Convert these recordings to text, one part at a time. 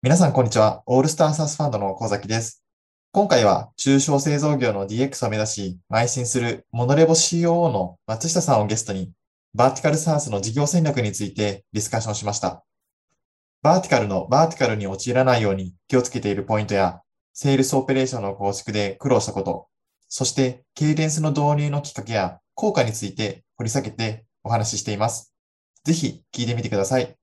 皆さん、こんにちは。 ALL STAR SAAS FUND の神前です。今回は、中小製造業の DX を目指し、邁進するものレボ COO の松下さんをゲストに、 Vertical SaaS の事業戦略についてディスカッションしました。 Vertical の Vertical に陥らないように気をつけているポイントや、セールスオペレーションの構築で苦労したこと、そして、ケイデンスの導入のきっかけや効果について掘り下げてお話ししています。ぜひ聞いてみてください。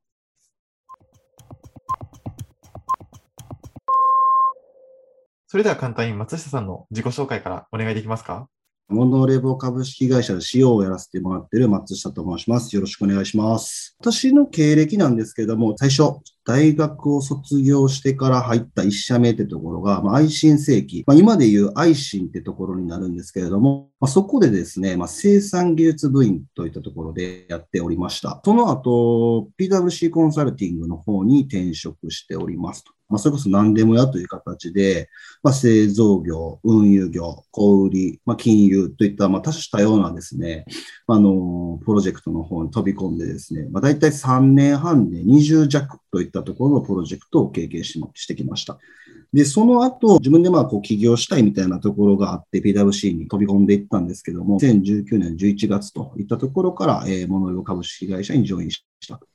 それでは簡単に松下さんの自己紹介からお願いできますか？モノレボ株式会社で CEO をやらせてもらっている松下と申します。よろしくお願いします。私の経歴なんですけれども、最初、大学を卒業してから入った一社目ってところが、まあ、愛心正規、まあ、今でいう愛心ってところになるんですけれども、まあ、そこでですね、まあ、生産技術部員といったところでやっておりました。その後、PWC コンサルティングの方に転職しておりますと。まあ、それこそ何でもやという形で、まあ、製造業、運輸業、小売、まあ、金融といった、まあ、多種多様なですね、あの、プロジェクトの方に飛び込んでですね、まあ、大体3年半で20弱といったところのプロジェクトを経験ししてきました。で、その後、自分でまあ、こう、起業したいみたいなところがあって、PWC に飛び込んでいったんですけども、2019年11月といったところから、えー、モノレボ株式会社にジョインしたと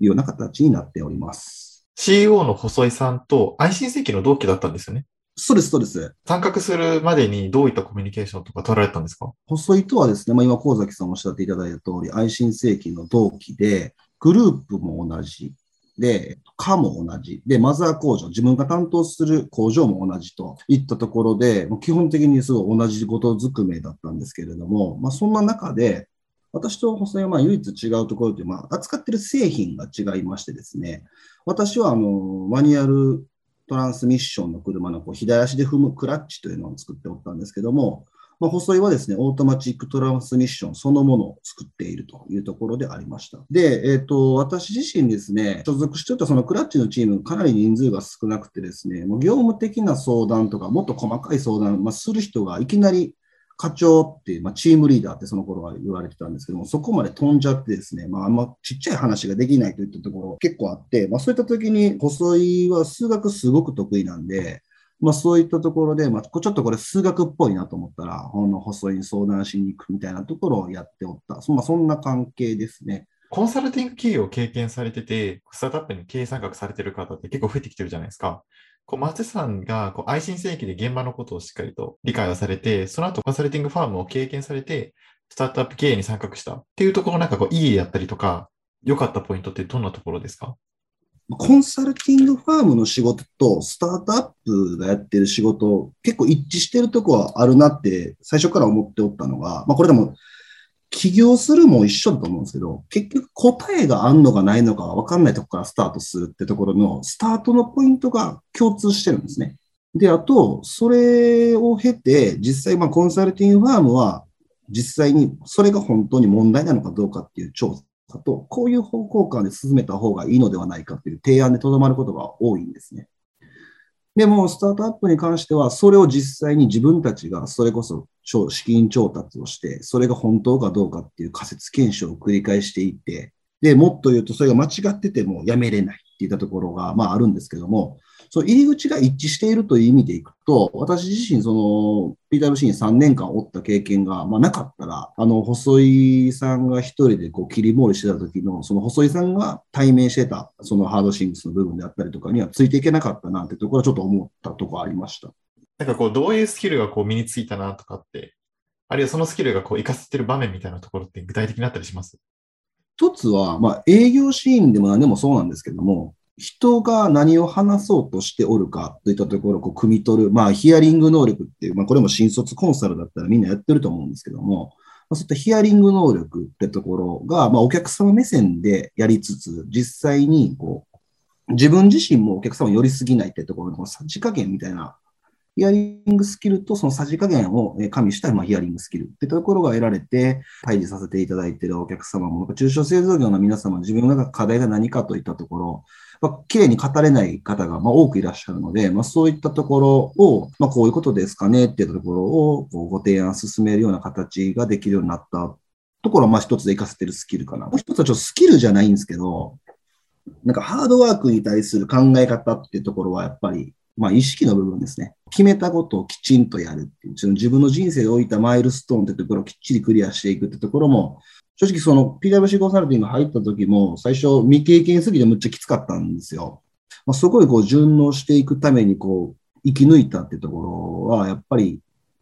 いうような形になっております。CEO の細井さんと愛心正規の同期だったんですよね。そうです、そうです。参画するまでにどういったコミュニケーションとか取られたんですか？細井とはですね、まあ、今、神崎さんおっしゃっていただいた通り、愛心正規の同期で、グループも同じ。で、科も同じ。で、マザー工場、自分が担当する工場も同じといったところで、基本的にすごい同じことずくめだったんですけれども、まあ、そんな中で、私と細井はまあ唯一違うところで、まあ、扱っている製品が違いましてですね、私はあのマニュアルトランスミッションの車のこう左足で踏むクラッチというのを作っておったんですけども、まあ、細井はですね、オートマチックトランスミッションそのものを作っているというところでありました。で、えっ、ー、と、私自身ですね、所属していたそのクラッチのチーム、かなり人数が少なくてですね、もう業務的な相談とか、もっと細かい相談、まあ、する人がいきなり課長っていう、まあ、チームリーダーってその頃は言われてたんですけども、そこまで飛んじゃってですね、まあ、あんまちっちゃい話ができないといったところ結構あって、まあ、そういった時に、細井は数学すごく得意なんで、まあ、そういったところで、まあ、ちょっとこれ数学っぽいなと思ったら、ほんの細井に相談しに行くみたいなところをやっておった。そ,、まあ、そんな関係ですね。コンサルティング企業を経験されてて、スタートアップに経営参画されてる方って結構増えてきてるじゃないですか。こう松さんがこう愛心正規で現場のことをしっかりと理解をされて、その後コンサルティングファームを経験されて、スタートアップ経営に参画した。っていうところなんかこういいやったりとか、良かったポイントってどんなところですか？コンサルティングファームの仕事とスタートアップがやってる仕事、結構一致してるとこはあるなって最初から思っておったのが、まあこれでも起業するも一緒だと思うんですけど、結局答えがあんのかないのかわかんないとこからスタートするってところのスタートのポイントが共通してるんですね。で、あと、それを経て、実際、まあコンサルティングファームは実際にそれが本当に問題なのかどうかっていう調査と、こういう方向感で進めた方がいいのではないかっていう提案でとどまることが多いんですね。でも、スタートアップに関しては、それを実際に自分たちがそれこそ資金調達をして、それが本当かどうかっていう仮説検証を繰り返していって、で、もっと言うと、それが間違っててもやめれないっていったところが、まああるんですけども、その入り口が一致しているという意味でいくと、私自身、その、PWC に3年間おった経験が、まあ、なかったら、あの、細井さんが一人でこう切り盛りしてた時の、その細井さんが対面してた、そのハードシングスの部分であったりとかにはついていけなかったなってところはちょっと思ったところありました。なんかこう、どういうスキルがこう身についたなとかって、あるいはそのスキルがこう活かせてる場面みたいなところって具体的になったりします？一つは、まあ、営業シーンでも何でもそうなんですけども、人が何を話そうとしておるかといったところをこう汲み取る、まあ、ヒアリング能力っていう、まあ、これも新卒コンサルだったらみんなやってると思うんですけども、まあ、そういったヒアリング能力ってところが、まあ、お客様目線でやりつつ、実際にこう、自分自身もお客様を寄りすぎないってところのさじ加減みたいな、ヒアリングスキルとそのさじ加減を加味したまあヒアリングスキルってところが得られて、対峙させていただいているお客様も、中小製造業の皆様、自分の課題が何かといったところ、まあ、綺麗に語れない方がまあ多くいらっしゃるので、まあ、そういったところを、まあ、こういうことですかねっていうところをこうご提案進めるような形ができるようになったところは、まあ一つで活かせてるスキルかな。もう一つはちょっとスキルじゃないんですけど、なんかハードワークに対する考え方っていうところはやっぱり、まあ意識の部分ですね。決めたことをきちんとやるっていう、自分の人生で置いたマイルストーンってところをきっちりクリアしていくってところも、正直その PWC コンサルティング入った時も最初未経験すぎてむっちゃきつかったんですよ。まあ、そこでこう順応していくためにこう生き抜いたってところはやっぱり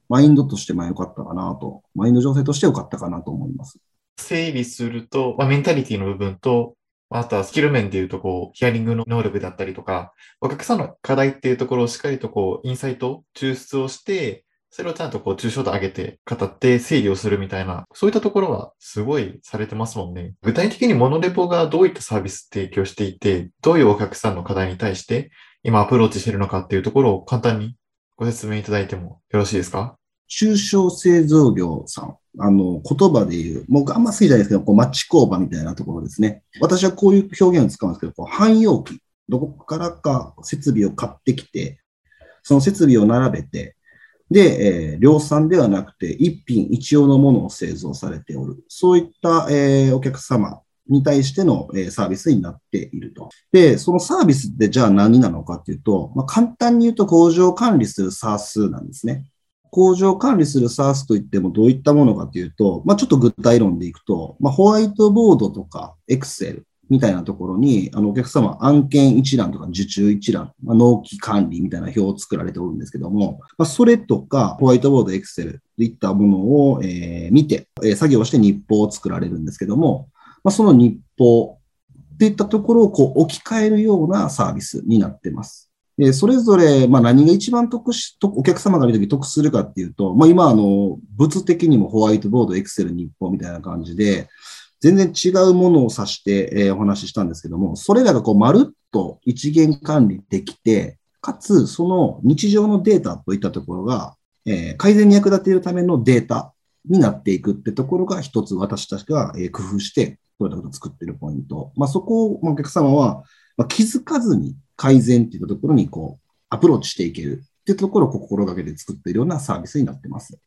マインドとしてまあ良かったかなと、マインド情勢として良かったかなと思います。整理すると、まあ、メンタリティの部分と、あとはスキル面でいうと、こう、ヒアリングの能力だったりとか、お客さんの課題っていうところをしっかりとこう、インサイト、抽出をして、それをちゃんとこう、抽象度上げて語って整理をするみたいな、そういったところはすごいされてますもんね。具体的にモノレポがどういったサービス提供していて、どういうお客さんの課題に対して今アプローチしてるのかっていうところを簡単にご説明いただいてもよろしいですか？中小製造業さん。あの、言葉で言う、僕あんま好きじゃないですけど、こう町工場みたいなところですね。私はこういう表現を使うんですけど、こう汎用機。どこからか設備を買ってきて、その設備を並べて、で、えー、量産ではなくて、一品一用のものを製造されておる。そういった、えー、お客様に対しての、えー、サービスになっていると。で、そのサービスってじゃあ何なのかっていうと、まあ、簡単に言うと工場管理する SARS なんですね。工場管理する SARS といってもどういったものかというと、まあ、ちょっと具体論でいくと、まあ、ホワイトボードとか Excel みたいなところに、あの、お客様案件一覧とか受注一覧、まあ、納期管理みたいな表を作られておるんですけども、まあ、それとか、ホワイトボード、Excel といったものを、えー、見て、えー、作業して日報を作られるんですけども、まあ、その日報といったところをこう置き換えるようなサービスになってます。で、それぞれ、まあ何が一番得し、お客様が見たとき得するかっていうと、まあ今、あの、物的にもホワイトボード、エクセル、日報みたいな感じで、全然違うものを指して、えー、お話ししたんですけども、それらがこう、まるっと一元管理できて、かつ、その日常のデータといったところが、えー、改善に役立てるためのデータになっていくってところが一つ私たちが、えー、工夫して、こういったことを作ってるポイント。まあそこを、お客様は、まあ、気づかずに改善っていったところにこう、アプローチしていけるっていうところを心がけて作っているようなサービスになってます。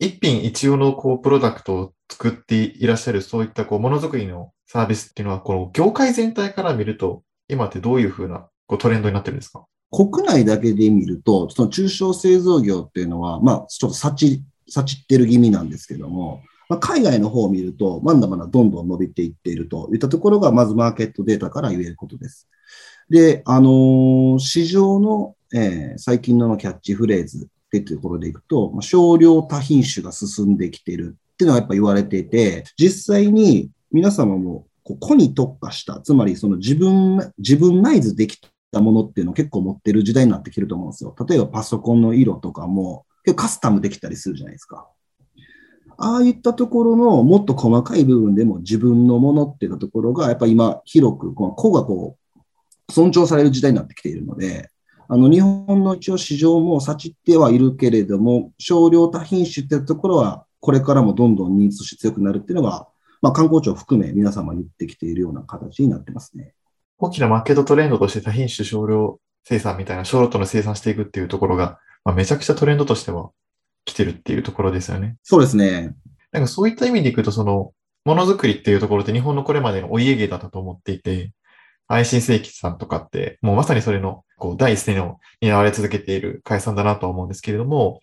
一品一応のこうプロダクトを作っていらっしゃるそういったこうものづくりのサービスっていうのは、この業界全体から見ると、今ってどういうふうなこうトレンドになってるんですか？国内だけで見ると、その中小製造業っていうのは、まあ、ちょっとさち、さちってる気味なんですけども、まあ、海外の方を見ると、まだまだどんどん伸びていっているといったところが、まずマーケットデータから言えることです。で、あのー、市場の、えー、最近のキャッチフレーズっていうところでいくと、まあ、少量多品種が進んできているっていうのはやっぱ言われていて、実際に皆様もこう個に特化した、つまりその自分、自分ナイズできたものっていうのを結構持ってる時代になってきてると思うんですよ。例えばパソコンの色とかも結構カスタムできたりするじゃないですか。ああいったところのもっと細かい部分でも自分のものっていうところが、やっぱ今広く、この個がこう、尊重される時代になってきているので、あの、日本の一応市場も幸ってはいるけれども、少量多品種ってところは、これからもどんどんニーズとして強くなるっていうのが、まあ、観光庁含め皆様言ってきているような形になってますね。大きなマーケットトレンドとして多品種少量生産みたいな、小ロットの生産していくっていうところが、まあ、めちゃくちゃトレンドとしては来てるっていうところですよね。そうですね。なんかそういった意味でいくと、その、ものづくりっていうところで日本のこれまでのお家芸だったと思っていて、愛心正規さんとかって、もうまさにそれの、こう、第一線を担われ続けている会社だなと思うんですけれども、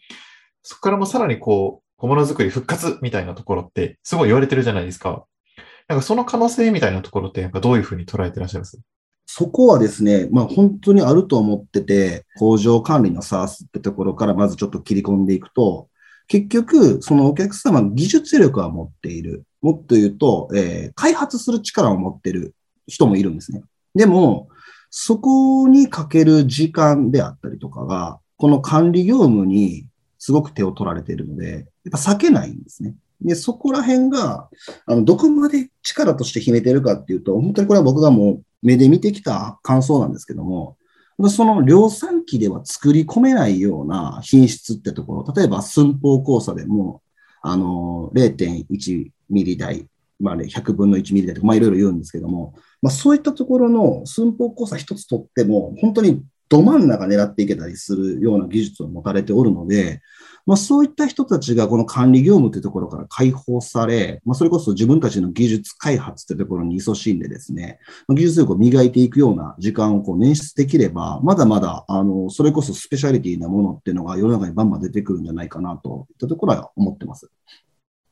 そこからもさらにこう、小物づくり復活みたいなところって、すごい言われてるじゃないですか。なんかその可能性みたいなところって、やっぱどういうふうに捉えてらっしゃいます？そこはですね、まあ本当にあると思ってて、工場管理の SARS ってところからまずちょっと切り込んでいくと、結局、そのお客様、技術力は持っている。もっと言うと、えー、開発する力を持ってる人もいるんですね。でも、そこにかける時間であったりとかが、この管理業務にすごく手を取られているので、やっぱ避けないんですね。で、そこら辺が、あの、どこまで力として秘めてるかっていうと、本当にこれは僕がもう目で見てきた感想なんですけども、その量産機では作り込めないような品質ってところ、例えば寸法交差でも、あの、0.1ミリ台、まあね、100分の1ミリ台とか、まあいろいろ言うんですけども、まあそういったところの寸法交差一つとっても、本当にど真ん中狙っていけたりするような技術を持たれておるので、まあ、そういった人たちがこの管理業務というところから解放され、まあ、それこそ自分たちの技術開発というところに勤しんでですね、技術力を磨いていくような時間をこう捻出できれば、まだまだ、あの、それこそスペシャリティなものっていうのが世の中にバンバン出てくるんじゃないかなといったところは思ってます。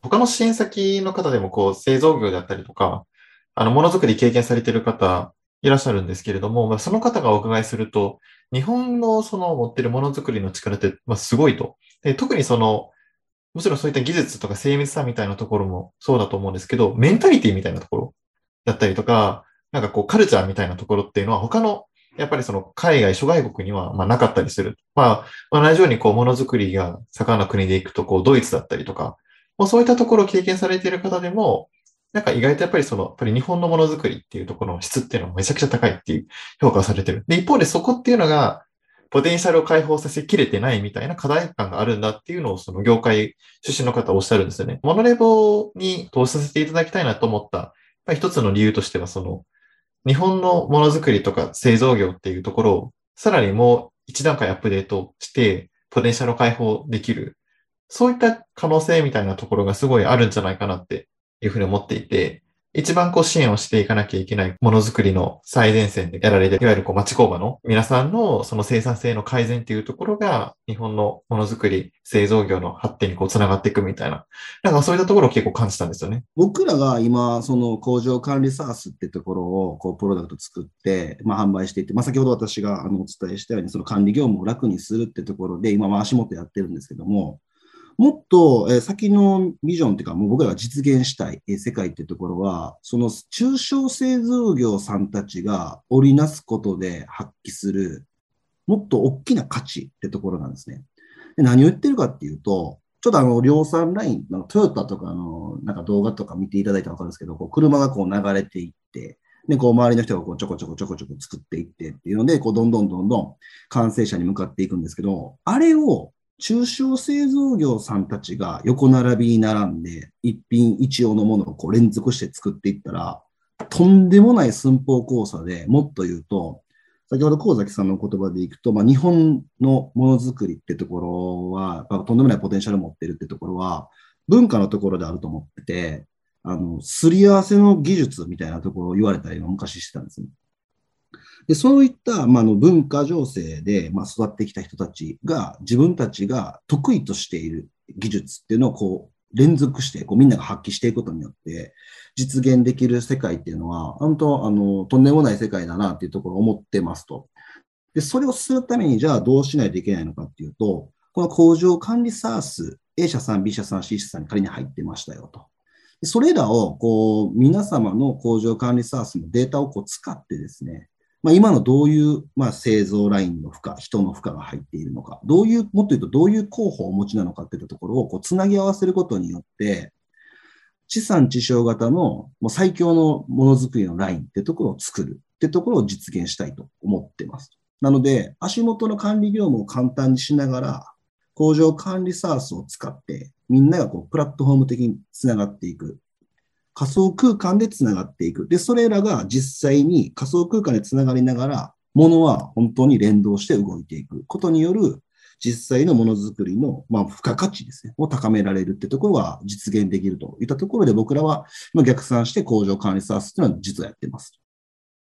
他の支援先の方でも、こう、製造業であったりとか、あの、ものづくり経験されている方いらっしゃるんですけれども、まあ、その方がお伺いすると、日本のその持ってるものづくりの力って、まあ、すごいと。で特にその、もちろんそういった技術とか精密さみたいなところもそうだと思うんですけど、メンタリティみたいなところだったりとか、なんかこうカルチャーみたいなところっていうのは他のやっぱりその海外、諸外国にはまあなかったりする。まあ、同じようにこうものづくりが盛んな国で行くと、こうドイツだったりとか、もうそういったところを経験されている方でも、なんか意外とやっぱりその、やっぱり日本のものづくりっていうところの質っていうのはめちゃくちゃ高いっていう評価をされてる。で、一方でそこっていうのが、ポテンシャルを解放させきれてないみたいな課題感があるんだっていうのをその業界出身の方おっしゃるんですよね。モノレボに投資させていただきたいなと思った、一つの理由としてはその、日本のものづくりとか製造業っていうところをさらにもう一段階アップデートして、ポテンシャルを解放できる。そういった可能性みたいなところがすごいあるんじゃないかなっていうふうに思っていて、一番こう支援をしていかなきゃいけないものづくりの最前線でやられて、いわゆるこう町工場の皆さんのその生産性の改善っていうところが、日本のものづくり、製造業の発展にこう繋がっていくみたいな、なんかそういったところを結構感じたんですよね。僕らが今、その工場管理サースってところを、こう、プロダクト作って、まあ、販売していて、まあ、先ほど私があのお伝えしたように、その管理業務を楽にするってところで、今は、足元やってるんですけども、もっと、え先のビジョンっていうか、もう僕らが実現したい、え世界っていうところは、その中小製造業さんたちが織りなすことで発揮する、もっと大きな価値ってところなんですね。で何を言ってるかっていうと、ちょっとあの、量産ライン、トヨタとかの、なんか動画とか見ていただいたらわかるんですけど、こう車がこう流れていって、で、こう周りの人がこうちょこちょこちょこちょこ作っていってっていうので、こうどんどんどんどん完成者に向かっていくんですけど、あれを中小製造業さんたちが横並びに並んで、一品一様のものをこう連続して作っていったら、とんでもない寸法交差でもっと言うと、先ほど神崎さんの言葉でいくと、まあ、日本のものづくりってところは、とんでもないポテンシャルを持ってるってところは、文化のところであると思ってて、あの、すり合わせの技術みたいなところを言われたり昔してたんですね。でそういった、まあ、の文化情勢で、まあ、育ってきた人たちが、自分たちが得意としている技術っていうのをこう連続してこうみんなが発揮していくことによって、実現できる世界っていうのは、本当、あの、とんでもない世界だなっていうところを思ってますと。で、それをするために、じゃあどうしないといけないのかっていうと、この工場管理サース、A 社さん、B 社さん、C 社さんに仮に入ってましたよと。それらを、こう、皆様の工場管理サースのデータをこう使ってですね、まあ、今のどういう、まあ、製造ラインの負荷、人の負荷が入っているのか、どういう、もっと言うとどういう候補をお持ちなのかっていったところをこうつなぎ合わせることによって、地産地消型のもう最強のものづくりのラインってところを作るってところを実現したいと思ってます。なので、足元の管理業務を簡単にしながら、工場管理サースを使って、みんながこうプラットフォーム的につながっていく。仮想空間でつながっていく。で、それらが実際に仮想空間でつながりながら、ものは本当に連動して動いていくことによる実際のものづくりの、まあ、付加価値ですね、を高められるってところが実現できるといったところで僕らは逆算して工場管理サースっていうのは実はやってます。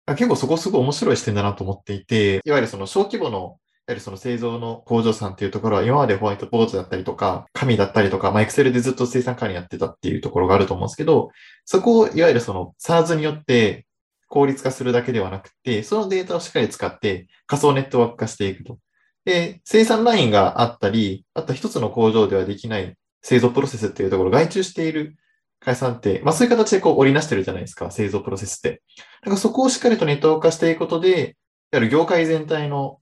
結構そこすごい面白い視点だなと思っていて、いわゆるその小規模のやはりその製造の工場さんっていうところは今までホワイトボードだったりとか、紙だったりとか、まあ、エクセルでずっと生産管理やってたっていうところがあると思うんですけど、そこをいわゆるその SARS によって効率化するだけではなくて、そのデータをしっかり使って仮想ネットワーク化していくと。で、生産ラインがあったり、あと一つの工場ではできない製造プロセスっていうところを外注している会社さんって、まあそういう形でこう織りなしてるじゃないですか、製造プロセスって。だからそこをしっかりとネットワーク化していくことで、いわゆる業界全体の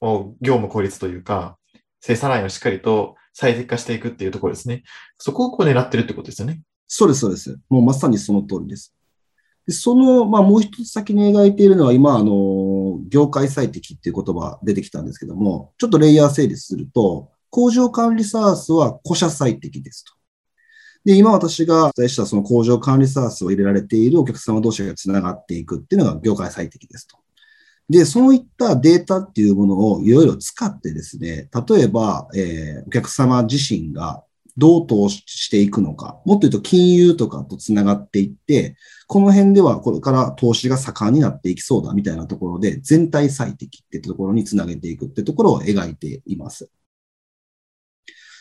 業務効率というか、生産ラインをしっかりと最適化していくっていうところですね。そこをこう狙ってるってことですよね。そうです、そうです。もうまさにその通りです。でその、まあ、もう一つ先に描いているのは、今、あの、業界最適っていう言葉出てきたんですけども、ちょっとレイヤー整理すると、工場管理サースは古社最適ですと。で、今私がお伝えしたその工場管理サースを入れられているお客様同士がつながっていくっていうのが業界最適ですと。で、そういったデータっていうものをいろいろ使ってですね、例えば、えー、お客様自身がどう投資していくのか、もっと言うと金融とかとつながっていって、この辺ではこれから投資が盛んになっていきそうだみたいなところで、全体最適ってところにつなげていくってところを描いています。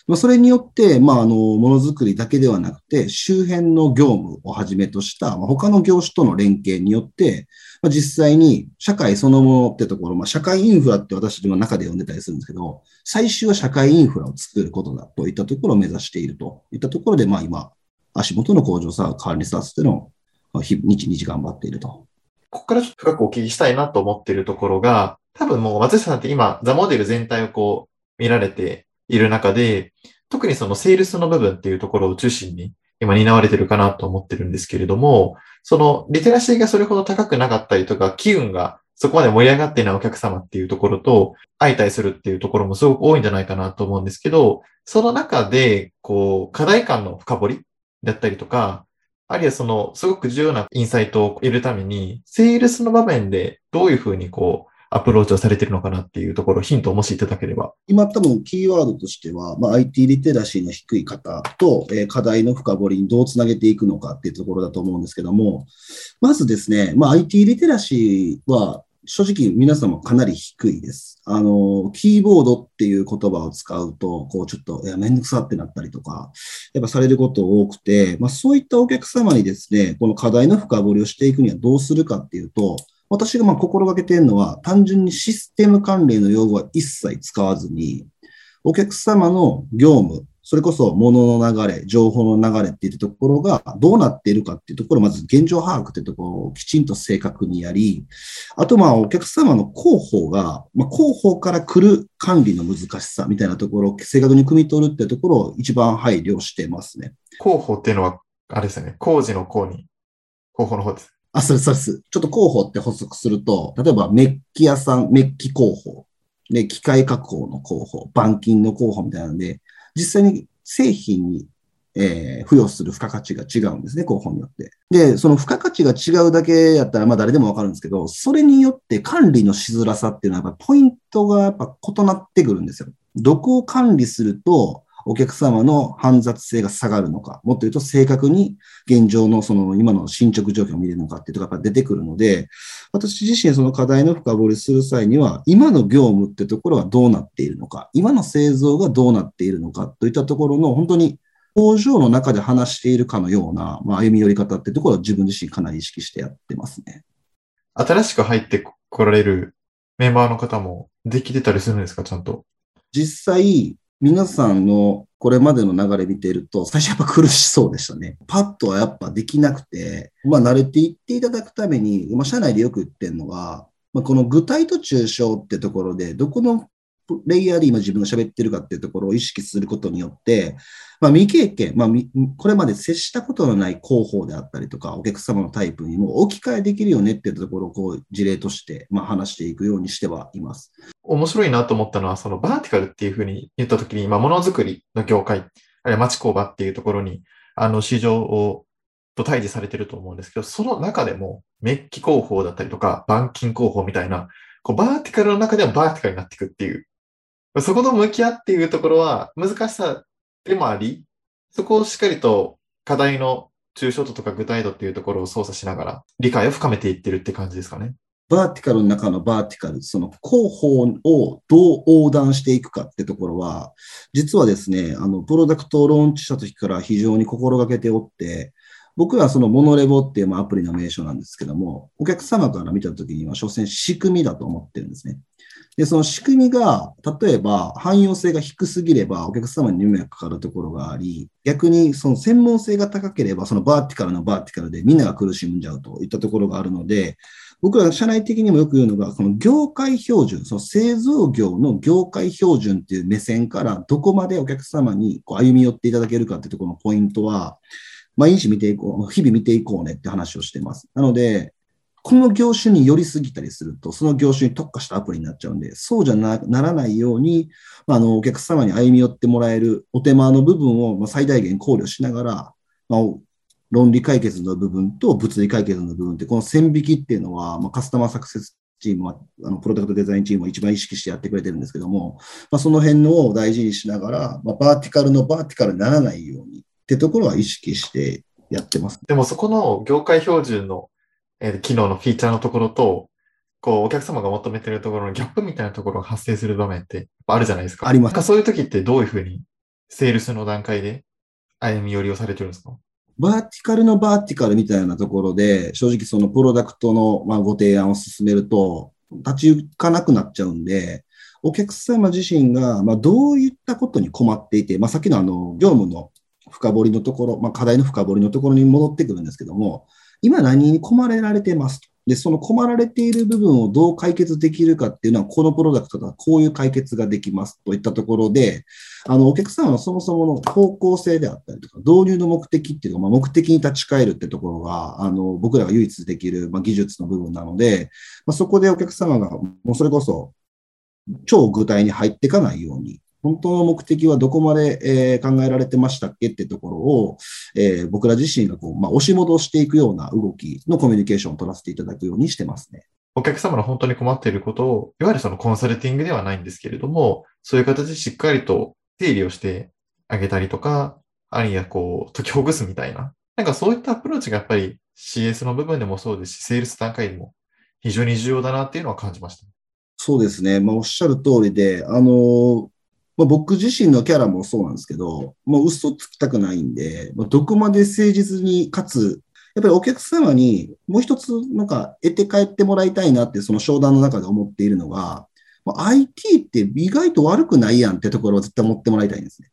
まあそれによって、まあ、あの、ものづくりだけではなくて、周辺の業務をはじめとした、まあ、他の業種との連携によって、まあ、実際に社会そのものってところ、まあ、社会インフラって私たちの中で呼んでたりするんですけど、最終は社会インフラを作ることだといったところを目指しているといったところで、まあ今、足元の工場さ、管理サースっていうのを日日頑張っていると。ここからちょっと深くお聞きしたいなと思っているところが、多分もう松下さんって今、ザモデル全体をこう見られている中で、特にそのセールスの部分っていうところを中心に今担われてるかなと思ってるんですけれども、そのリテラシーがそれほど高くなかったりとか、機運がそこまで盛り上がっていないお客様っていうところと相対するっていうところもすごく多いんじゃないかなと思うんですけど、その中で、こう、課題感の深掘りだったりとか、あるいはその、すごく重要なインサイトを得るために、セールスの場面でどういうふうにこう、アプローチをされてるのかなっていうところ、ヒントをもしいただければ。今多分キーワードとしては、まあ、IT リテラシーの低い方と、えー、課題の深掘りにどうつなげていくのかっていうところだと思うんですけども、まずですね、まあ、IT リテラシーは正直皆様かなり低いです。あの、キーボードっていう言葉を使うと、こうちょっと、いや、めんどくさってなったりとか、やっぱされること多くて、まあそういったお客様にですね、この課題の深掘りをしていくにはどうするかっていうと、私がまあ心がけているのは、単純にシステム関連の用語は一切使わずに、お客様の業務、それこそ物の流れ、情報の流れっていうところがどうなっているかっていうところをまず現状把握っていうところをきちんと正確にやり、あとまあお客様の広報が、まあ、広報から来る管理の難しさみたいなところを正確に汲み取るっていうところを一番配慮してますね。広報っていうのは、あれですよね。工事の工に、広報の方です。あ、そうです、そうです。ちょっと広報って補足すると、例えばメッキ屋さん、メッキ広報、で、機械加工の広報、板金の広報みたいなので、実際に製品に、えー、付与する付加価値が違うんですね、広報によって。で、その付加価値が違うだけやったら、まあ誰でもわかるんですけど、それによって管理のしづらさっていうのは、やっぱポイントがやっぱ異なってくるんですよ。どこを管理すると、お客様の煩雑性が下がるのか、もっと言うと正確に現状のその今の進捗状況を見れるのかっていうところが出てくるので、私自身その課題の深掘りする際には、今の業務ってところはどうなっているのか、今の製造がどうなっているのかといったところの本当に工場の中で話しているかのような、まあ、歩み寄り方ってところを自分自身かなり意識してやってますね。新しく入ってこられるメンバーの方もできてたりするんですか、ちゃんと？実際、皆さんのこれまでの流れ見ていると、最初やっぱ苦しそうでしたね。パッとはやっぱできなくて、まあ慣れていっていただくために、まあ社内でよく言ってるのが、まあ、この具体と抽象ってところで、どこのレイヤーで今自分が喋ってるかっていうところを意識することによって、まあ、未経験、まあ、これまで接したことのない広報であったりとか、お客様のタイプにも置き換えできるよねっていうところをこう事例として、まあ、話していくようにしてはいます。面白いなと思ったのは、そのバーティカルっていうふうに言ったときに、今、ものづくりの業界、あるいは町工場っていうところに、あの、市場をと対峙されてると思うんですけど、その中でも、メッキ広報だったりとか、板金広報みたいな、こうバーティカルの中ではバーティカルになっていくっていう、そこと向き合っているところは難しさでもあり、そこをしっかりと課題の抽象度とか具体度っていうところを操作しながら理解を深めていってるって感じですかね。バーティカルの中のバーティカル、その広報をどう横断していくかってところは、実はですね、あの、プロダクトをローンチした時から非常に心がけておって、僕はそのモノレボっていうアプリの名称なんですけども、お客様から見た時には、所詮仕組みだと思ってるんですね。で、その仕組みが、例えば汎用性が低すぎればお客様に迷惑かかるところがあり、逆にその専門性が高ければ、そのバーティカルのバーティカルでみんなが苦しむんじゃうといったところがあるので、僕ら社内的にもよく言うのが、この業界標準、その製造業の業界標準っていう目線からどこまでお客様にこう歩み寄っていただけるかっていうところのポイントは、毎日見ていこう、日々見ていこうねって話をしてます。なので、この業種に寄りすぎたりすると、その業種に特化したアプリになっちゃうんで、そうじゃならないように、まあ、あのお客様に歩み寄ってもらえるお手間の部分を最大限考慮しながら、まあ、論理解決の部分と物理解決の部分って、この線引きっていうのは、まあ、カスタマーサクセスチームは、あのプロダクトデザインチームは一番意識してやってくれてるんですけども、まあ、その辺のを大事にしながら、まあ、バーティカルのバーティカルにならないようにってところは意識してやってます。でもそこの業界標準の、えー機能のフィーチャーのところと、こう、お客様が求めてるところのギャップみたいなところが発生する場面ってあるじゃないですか。ありますそういう時ってどういうふうに、セールスの段階で歩み寄りをされてるんですか？バーティカルのバーティカルみたいなところで、正直そのプロダクトのまあご提案を進めると、立ち行かなくなっちゃうんで、お客様自身がまあどういったことに困っていて、まあ、さっきのあの業務の深掘りのところ、まあ、課題の深掘りのところに戻ってくるんですけども、今何に困られてますと。で、その困られている部分をどう解決できるかっていうのは、このプロダクトだこういう解決ができますといったところで、あの、お客様のそもそもの方向性であったりとか、導入の目的っていうか、まあ、目的に立ち返るってところが、あの、僕らが唯一できる、まあ、技術の部分なので、まあ、そこでお客様が、もうそれこそ、超具体に入っていかないように、本当の目的はどこまで、えー考えられてましたっけってところを、えー僕ら自身がこう、まあ、押し戻していくような動きのコミュニケーションを取らせていただくようにしてますね。お客様の本当に困っていることを、いわゆるそのコンサルティングではないんですけれども、そういう形でしっかりと整理をしてあげたりとか、あるいはこう、解きほぐすみたいな。なんかそういったアプローチがやっぱり CS の部分でもそうですし、セールス段階でも非常に重要だなっていうのは感じました。そうですね。まあ、おっしゃる通りで、あのーまあ、僕自身のキャラもそうなんですけど、もう嘘つきたくないんで、まあ、どこまで誠実に、かつ、やっぱりお客様にもう一つなんか得て帰ってもらいたいなってその商談の中で思っているのが、まあ IT って意外と悪くないやんってところを絶対思ってもらいたいんですね。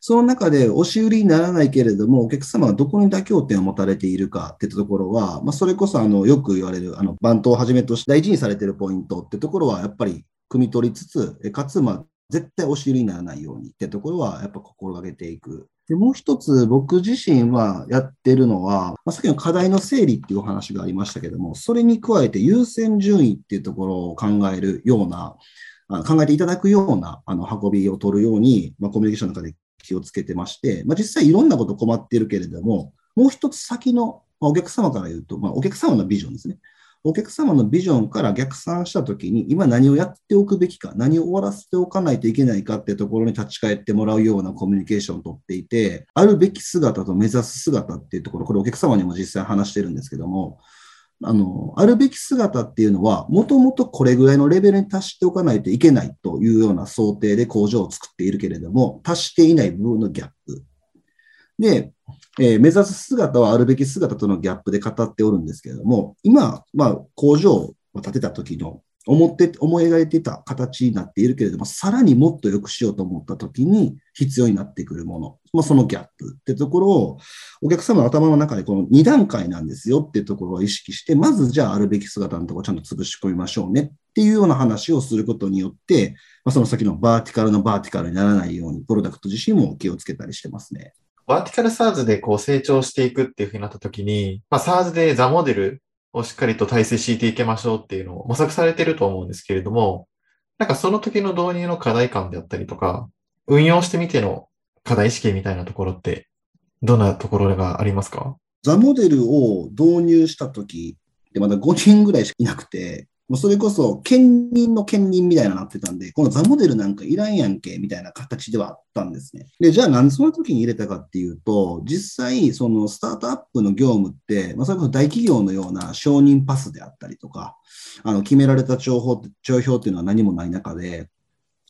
その中で押し売りにならないけれども、お客様がどこに妥協点を持たれているかっていったところは、まあ、それこそあのよく言われる、あの、バントをはじめとして大事にされているポイントってところは、やっぱり汲み取りつつ、かつ、絶対押し売りにならないようにってところは、やっぱ心がけていく。で、もう一つ僕自身はやってるのは、まあ、さっきの課題の整理っていうお話がありましたけども、それに加えて優先順位っていうところを考えるような、あ考えていただくようなあの運びを取るように、まあ、コミュニケーションの中で気をつけてまして、まあ、実際いろんなこと困っているけれども、もう一つ先の、まあ、お客様から言うと、まあ、お客様のビジョンですね。お客様のビジョンから逆算したときに、今何をやっておくべきか、何を終わらせておかないといけないかっていうところに立ち返ってもらうようなコミュニケーションをとっていて、あるべき姿と目指す姿っていうところ、これお客様にも実際話してるんですけども、あの、あるべき姿っていうのは、もともとこれぐらいのレベルに達しておかないといけないというような想定で工場を作っているけれども、達していない部分のギャップ。で、えー目指す姿はあるべき姿とのギャップで語っておるんですけれども、今、まあ、工場を建てた時の思って、思い描いてた形になっているけれども、さらにもっと良くしようと思った時に必要になってくるもの、まあ、そのギャップってところを、お客様の頭の中でこの2段階なんですよっていうところを意識して、まずじゃああるべき姿のところをちゃんと潰し込みましょうねっていうような話をすることによって、まあ、その先のバーティカルのバーティカルにならないように、プロダクト自身も気をつけたりしてますね。バーティカル SARS でこう成長していくっていうふうになった時に、まあ SARS でザモデルをしっかりと体制敷いていきましょうっていうのを模索されてると思うんですけれども、なんかその時の導入の課題感であったりとか、運用してみての課題意識みたいなところって、どんなところがありますか？ザモデルを導入したときってまだ5人ぐらいしかいなくて、もうそれこそ兼任の兼任みたいななってたんで、このザモデルなんかいらんやんけみたいな形ではあったんですね。で、じゃあなんでその時に入れたかっていうと、実際そのスタートアップの業務って、まあ、それこそ大企業のような承認パスであったりとか、あの決められた情報、帳票っていうのは何もない中で、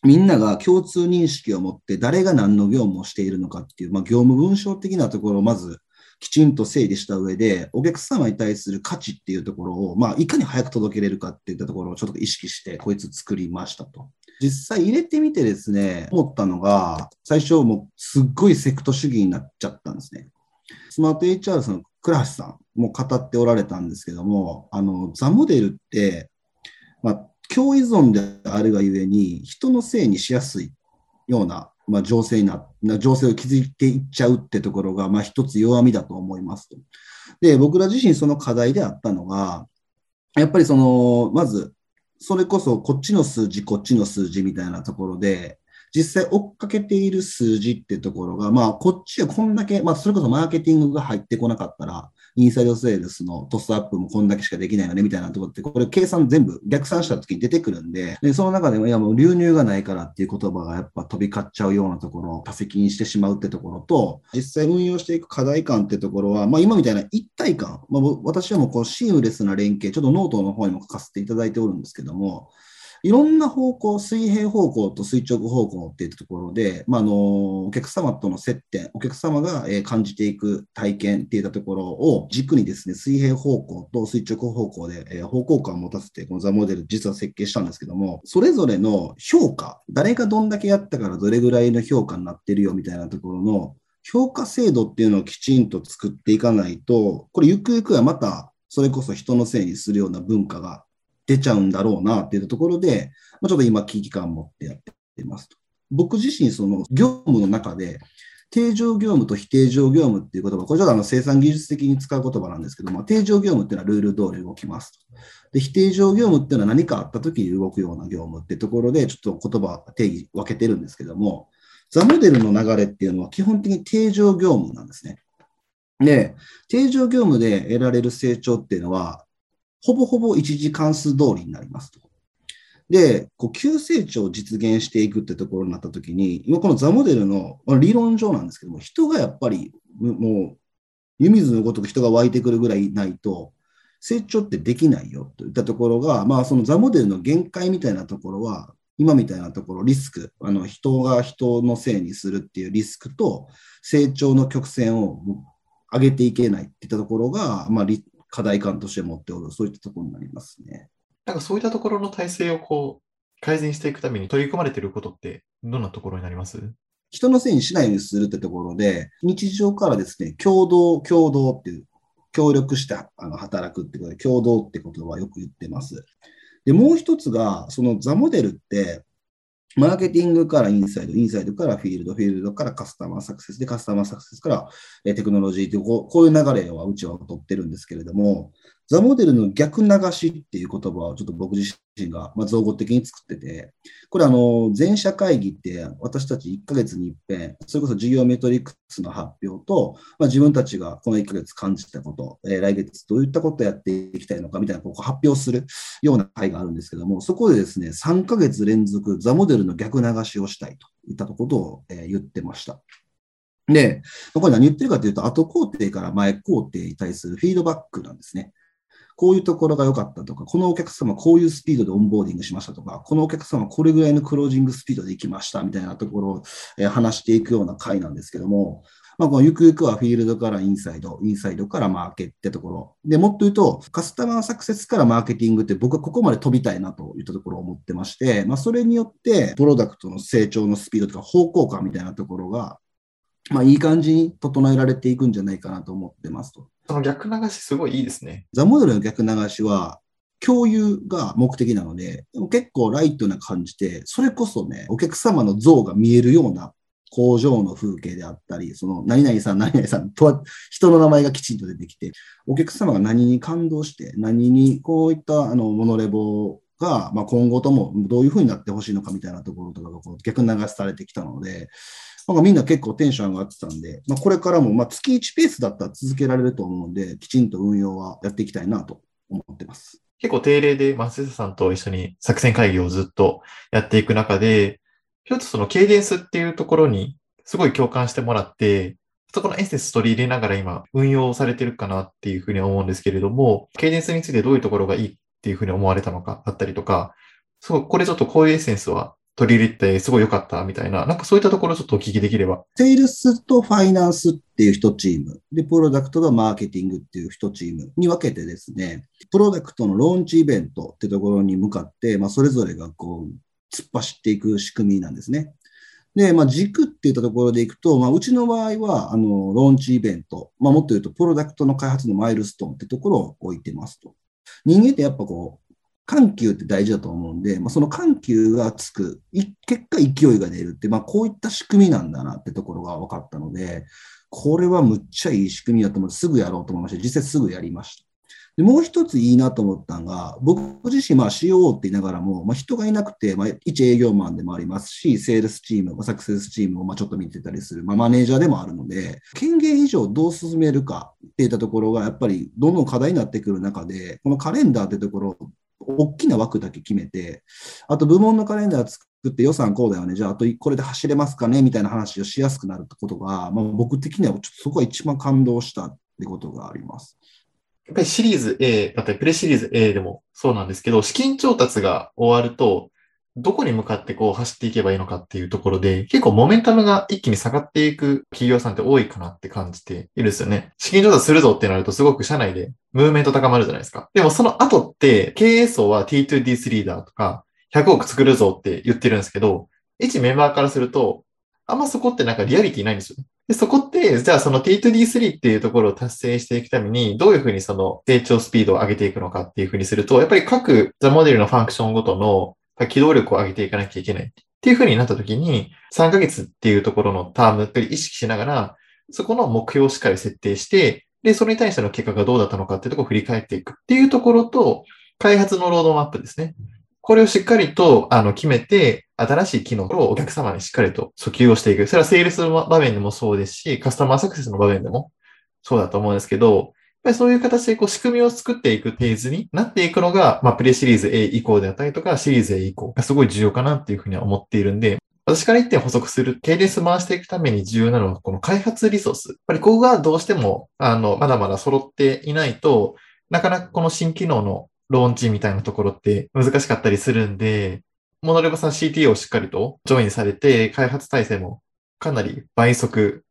みんなが共通認識を持って誰が何の業務をしているのかっていう、まあ、業務文章的なところをまずきちんと整理した上で、お客様に対する価値っていうところを、まあ、いかに早く届けれるかっていったところをちょっと意識して、こいつ作りましたと。実際入れてみてですね、思ったのが、最初もうすっごいセクト主義になっちゃったんですね。スマート HR さんの倉橋さんも語っておられたんですけども、あの、ザモデルって、まあ、共依存であるがゆえに、人のせいにしやすいような、まあ、情勢な、情勢を築いていっちゃうってところが、まあ、一つ弱みだと思いますと。で、僕ら自身その課題であったのが、やっぱりその、まず、それこそこっちの数字、こっちの数字みたいなところで、実際追っかけている数字ってところが、まあ、こっちはこんだけ、まあ、それこそマーケティングが入ってこなかったら、インサイドセールスのトスアップもこんだけしかできないよねみたいなところって、これ計算全部逆算した時に出てくるんで、でその中でも、いやもう流入がないからっていう言葉がやっぱ飛び交っちゃうようなところを多席にしてしまうってところと、実際運用していく課題感ってところは、まあ今みたいな一体感、まあ、私はもうこうシームレスな連携、ちょっとノートの方にも書かせていただいておるんですけども、いろんな方向、水平方向と垂直方向っていったところで、まあ、あのお客様との接点、お客様が感じていく体験っていったところを軸にですね、水平方向と垂直方向で方向感を持たせて、このザ・モデル実は設計したんですけども、それぞれの評価、誰がどんだけやったからどれぐらいの評価になってるよみたいなところの評価制度っていうのをきちんと作っていかないと、これゆくゆくはまたそれこそ人のせいにするような文化が出ちゃうんだろうなっていうところで、まあ、ちょっと今危機感を持ってやってますと。僕自身、その業務の中で、定常業務と非定常業務っていう言葉、これちょっとあの生産技術的に使う言葉なんですけども、定常業務っていうのはルール通り動きますと。で、非定常業務っていうのは何かあった時に動くような業務っていうところで、ちょっと言葉定義分けてるんですけども、ザモデルの流れっていうのは基本的に定常業務なんですね。で、定常業務で得られる成長っていうのは、ほぼほぼ一時関数通りになりますと。で、こう急成長を実現していくってところになったときに、今このザモデルの理論上なんですけども、人がやっぱりもう湯水のごとく人が湧いてくるぐらいないと、成長ってできないよといったところが、まあそのザモデルの限界みたいなところは、今みたいなところ、リスク、あの人が人のせいにするっていうリスクと、成長の曲線を上げていけないっていったところが、まあ、課題感として持っておる、そういったところになりますね。なんかそういったところの体制をこう改善していくために取り組まれていることって、どんなところになります？人のせいにしないようにするってところで、日常からですね、共同、共同っていう、協力してあの働くってことで、共同ってことはよく言ってます。で、もう一つが、そのザモデルって、マーケティングからインサイド、インサイドからフィールド、フィールドからカスタマーサクセスで、カスタマーサクセスからテクノロジーというこう、いう流れはうちは取ってるんですけれども、ザモデルの逆流しっていう言葉をちょっと僕自身が、まあ造語的に作ってて、これあの、全社会議って私たち1ヶ月に一遍、それこそ事業メトリックスの発表と、まあ、自分たちがこの1ヶ月感じたこと、えー、来月どういったことをやっていきたいのかみたいなこう発表するような会があるんですけども、そこでですね、3ヶ月連続ザモデルの逆流しをしたいといったことを、えー、言ってました。で、これ何言ってるかというと、後工程から前工程に対するフィードバックなんですね。こういうところが良かったとか、このお客様こういうスピードでオンボーディングしましたとか、このお客様これぐらいのクロージングスピードで行きましたみたいなところを、え話していくような回なんですけども、まあ、このゆくゆくはフィールドからインサイド、インサイドからマーケってところ。で、もっと言うと、カスタマーサクセスからマーケティングって僕はここまで飛びたいなといったところを思ってまして、まあ、それによって、プロダクトの成長のスピードとか方向感みたいなところが、まあ、いい感じに整えられていくんじゃないかなと思ってますと。その逆流しすごいいいですね。ザモデルの逆流しは、共有が目的なので、でも結構ライトな感じで、それこそね、お客様の像が見えるような工場の風景であったり、その何々さん、何々さんとは人の名前がきちんと出てきて、お客様が何に感動して、何にこういったあのモノレボが、まあ、今後ともどういうふうになってほしいのかみたいなところとかがこう逆流しされてきたので、なんかみんな結構テンション上がってたんで、まあ、これからもまあ月1ペースだったら続けられると思うので、きちんと運用はやっていきたいなと思ってます。結構定例で松下さんと一緒に作戦会議をずっとやっていく中で、一つそのケイデンスっていうところにすごい共感してもらって、そこのエッセンス取り入れながら今運用されてるかなっていうふうに思うんですけれども、ケイデンスについてどういうところがいいっていうふうに思われたのかだったりとか、そう、これちょっとこういうエッセンスは取り入れてすごい良かったみたいな、なんかそういったところちょっとお聞きできれば。セールスとファイナンスっていう一チーム、で、プロダクトがマーケティングっていう一チームに分けてですね、プロダクトのローンチイベントってところに向かって、まあ、それぞれがこう、突っ走っていく仕組みなんですね。で、まあ、軸っていったところでいくと、まあ、うちの場合は、あの、ローンチイベント、まあ、もっと言うと、プロダクトの開発のマイルストーンってところを置いてますと。人間ってやっぱこう、緩急って大事だと思うんで、まあ、その緩急がつく、結果勢いが出るって、まあ、こういった仕組みなんだなってところが分かったので、これはむっちゃいい仕組みだと思って、すぐやろうと思いました。実際すぐやりました。でもう一ついいなと思ったのが、僕自身、まあ COO って言いながらも、まあ、人がいなくて、まあ、一営業マンでもありますし、セールスチーム、サクセスチームをまあちょっと見てたりする、まあ、マネージャーでもあるので、権限以上どう進めるかっていったところが、やっぱりどんどん課題になってくる中で、このカレンダーってところ、大きな枠だけ決めて、あと部門のカレンダー作って予算こうだよね、じゃああとこれで走れますかねみたいな話をしやすくなるってことが、まあ、僕的にはちょっとそこが一番感動したってことがあります。やっぱりシリーズ A だったり、プレシリーズ A でもそうなんですけど、資金調達が終わると、どこに向かってこう走っていけばいいのかっていうところで、結構モメンタムが一気に下がっていく企業さんって多いかなって感じているんですよね。資金調達するぞってなるとすごく社内でムーブメント高まるじゃないですか。でもその後って経営層は T2D3 リーダーとか100億作るぞって言ってるんですけど、一メンバーからすると、あんまそこってなんかリアリティないんですよ。でそこって、じゃあその T2D3 っていうところを達成していくために、どういうふうにその成長スピードを上げていくのかっていうふうにすると、やっぱり各ザモデルのファンクションごとの機動力を上げていかなきゃいけないっていうふうになった時に、3ヶ月っていうところのタームって意識しながら、そこの目標をしっかり設定して、で、それに対しての結果がどうだったのかっていうところを振り返っていくっていうところと、開発のロードマップですね。これをしっかりとあの決めて、新しい機能をお客様にしっかりと訴求をしていく。それはセールスの場面でもそうですし、カスタマーサクセスの場面でもそうだと思うんですけど、ぱりそういう形でこう仕組みを作っていくフェーズになっていくのが、まあ、プレイシリーズ A 以降であったりとか、シリーズ A 以降がすごい重要かなっていうふうには思っているんで、私から一点補足する、ケーデンス回していくために重要なのは、この開発リソース。やっぱりここがどうしても、あの、まだまだ揃っていないと、なかなかこの新機能のローンチみたいなところって難しかったりするんで、モノレバさん CT をしっかりとジョインされて、開発体制もかなり倍速、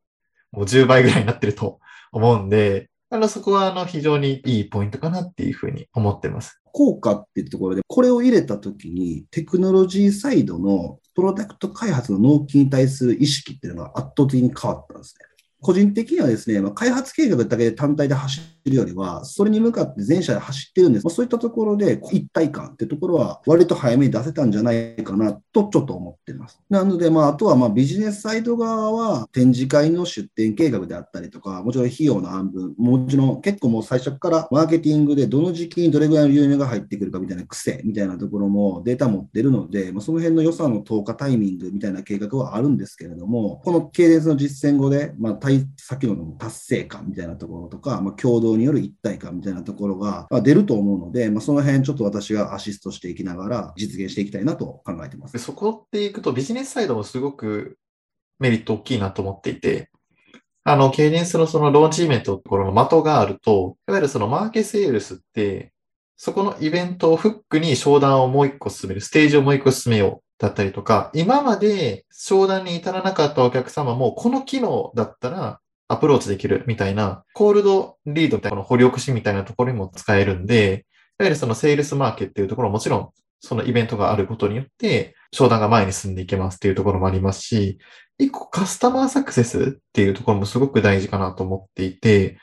もう10倍ぐらいになってると思うんで、あの、そこは、あの、非常にいいポイントかなっていうふうに思ってます。効果っていうところで、これを入れたときに、テクノロジーサイドのプロダクト開発の納期に対する意識っていうのが圧倒的に変わったんですね。個人的にはですね、まあ、開発計画だけで単体で走るよりは、それに向かって全社で走ってるんです。まあ、そういったところで一体感ってところは割と早めに出せたんじゃないかなとちょっと思ってます。なので、まあ、あとはまあビジネスサイド側は展示会の出展計画であったりとか、もちろん費用の半分、もちろん結構もう最初からマーケティングでどの時期にどれぐらいの流入が入ってくるかみたいな癖みたいなところもデータ持ってるので、まあ、その辺の予算の投下タイミングみたいな計画はあるんですけれども、この系列の実践後で、まあ、先ほどの達成感みたいなところとか、まあ、共同による一体感みたいなところが出ると思うので、まあ、その辺ちょっと私がアシストしていきながら実現していきたいなと考えてます。そこっていくとビジネスサイドもすごくメリット大きいなと思っていて、あの、ケイデンスのそのローンチイベントのところの的があると、いわゆるそのマーケセールスって、そこのイベントをフックに商談をもう一個進める、ステージをもう一個進めようだったりとか、今まで商談に至らなかったお客様も、この機能だったらアプローチできるみたいな、コールドリードみたいな、この掘り起こしみたいなところにも使えるんで、いわゆるそのセールスマーケっていうところももちろん、そのイベントがあることによって、商談が前に進んでいけますっていうところもありますし、一個カスタマーサクセスっていうところもすごく大事かなと思っていて、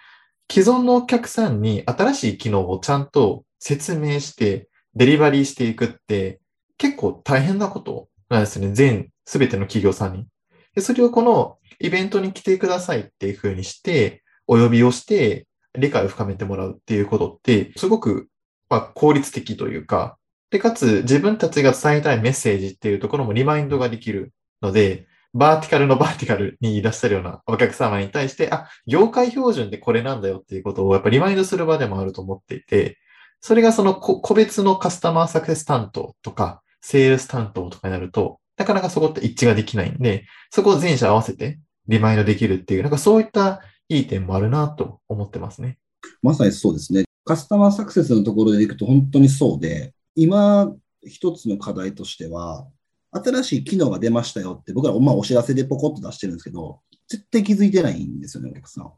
既存のお客さんに新しい機能をちゃんと説明してデリバリーしていくって結構大変なことなんですね。全、すべての企業さんに。でそれをこのイベントに来てくださいっていうふうにして、お呼びをして、理解を深めてもらうっていうことって、すごく、まあ、効率的というか、で、かつ自分たちが伝えたいメッセージっていうところもリマインドができるので、バーティカルのバーティカルにいらっしゃるようなお客様に対して、あ、業界標準でこれなんだよっていうことをやっぱリマインドする場でもあると思っていて、それがその個別のカスタマーサクセス担当とか、セールス担当とかになると、なかなかそこって一致ができないんで、そこを全社合わせてリマインドできるっていう、なんかそういったいい点もあるなと思ってますね。まさにそうですね。カスタマーサクセスのところでいくと本当にそうで、今一つの課題としては、新しい機能が出ましたよって僕らまあお知らせでポコッと出してるんですけど、絶対気づいてないんですよね、お客さん。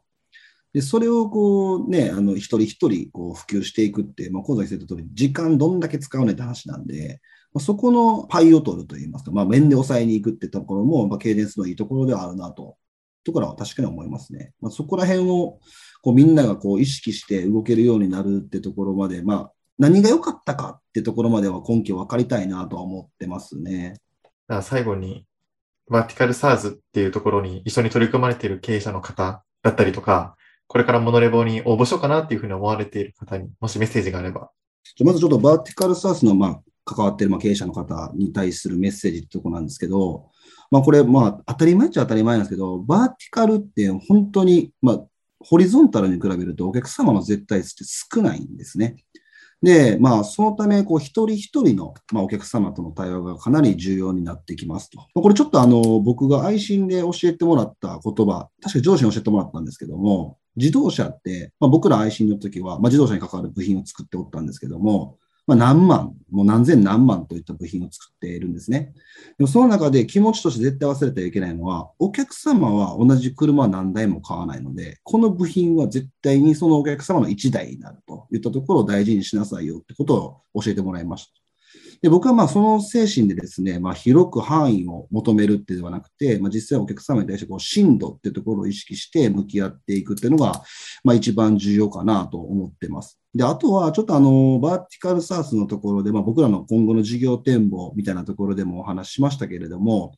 で、それをこうね、あの一人一人こう普及していくって、まあ、小崎先生と通り、時間どんだけ使うねって話なんで、まあ、そこのパイを取るといいますか、まあ、面で抑えに行くってところも、まあ、ケイデンスのいいところではあるなとところは確かに思いますね。まあ、そこら辺をこうみんながこう意識して動けるようになるってところまで、まあ、何が良かったかってところまでは根拠を分かりたいなとは思ってますね。最後に、バーティカルサーズっていうところに一緒に取り組まれている経営者の方だったりとか、これからモノレボに応募しようかなっていうふうに思われている方に、もしメッセージがあれば。まずちょっとバーティカルサースの、まあ、関わっているまあ経営者の方に対するメッセージってとこなんですけど、まあこれ、まあ当たり前っちゃ当たり前なんですけど、バーティカルって本当に、まあホリゾンタルに比べるとお客様の絶対数って少ないんですね。で、まあ、そのため、こう、一人一人の、まあ、お客様との対話がかなり重要になってきますと。これちょっとあの、僕が愛心で教えてもらった言葉、確か上司に教えてもらったんですけども、自動車って、まあ、僕ら愛心の時は、まあ、自動車に関わる部品を作っておったんですけども、まあ、何万、もう何千何万といった部品を作っているんですね。でもその中で気持ちとして絶対忘れてはいけないのは、お客様は同じ車は何台も買わないので、この部品は絶対にそのお客様の1台になるといったところを大事にしなさいよってことを教えてもらいました。で僕はまあその精神でですね、まあ、広く範囲を求めるってではなくて、まあ、実際お客様に対してこう深度っていうところを意識して向き合っていくっていうのが、まあ、一番重要かなと思ってます。で、あとは、ちょっとあの、バーティカルサースのところで、まあ、僕らの今後の事業展望みたいなところでもお話ししましたけれども、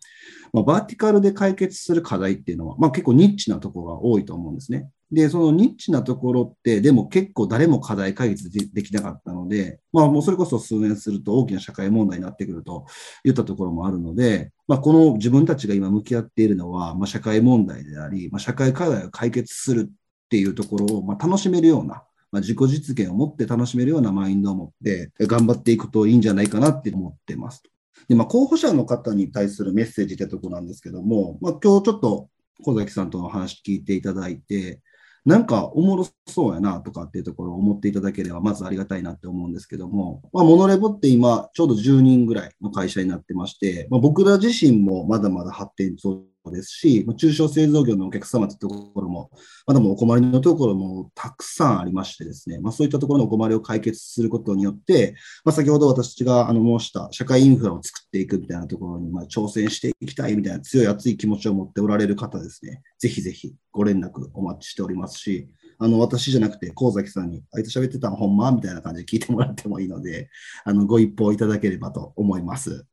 まあ、バーティカルで解決する課題っていうのは、まあ、結構ニッチなところが多いと思うんですね。で、そのニッチなところって、でも結構誰も課題解決できなかったので、まあもうそれこそ数年すると大きな社会問題になってくるといったところもあるので、まあこの自分たちが今向き合っているのは、まあ社会問題であり、まあ社会課題を解決するっていうところを、まあ楽しめるような、まあ、自己実現を持って楽しめるようなマインドを持って頑張っていくといいんじゃないかなって思ってます。で、まあ、候補者の方に対するメッセージってとこなんですけども、まあ、今日ちょっと小崎さんとの話聞いていただいて、なんかおもろそうやなとかっていうところを思っていただければ、まずありがたいなって思うんですけども、まあ、モノレボって今、ちょうど10人ぐらいの会社になってまして、まあ、僕ら自身もまだまだ発展中ですし、中小製造業のお客様というところも、まだもお困りのところもたくさんありましてですね、まあ、そういったところのお困りを解決することによって、まあ、先ほど私があの申した社会インフラを作っていくみたいなところにまあ挑戦していきたいみたいな強い熱い気持ちを持っておられる方ですね、ぜひぜひご連絡お待ちしておりますし、あの私じゃなくて、神崎さんに、あいつ喋ってたんほんま？みたいな感じで聞いてもらってもいいので、あのご一報いただければと思います。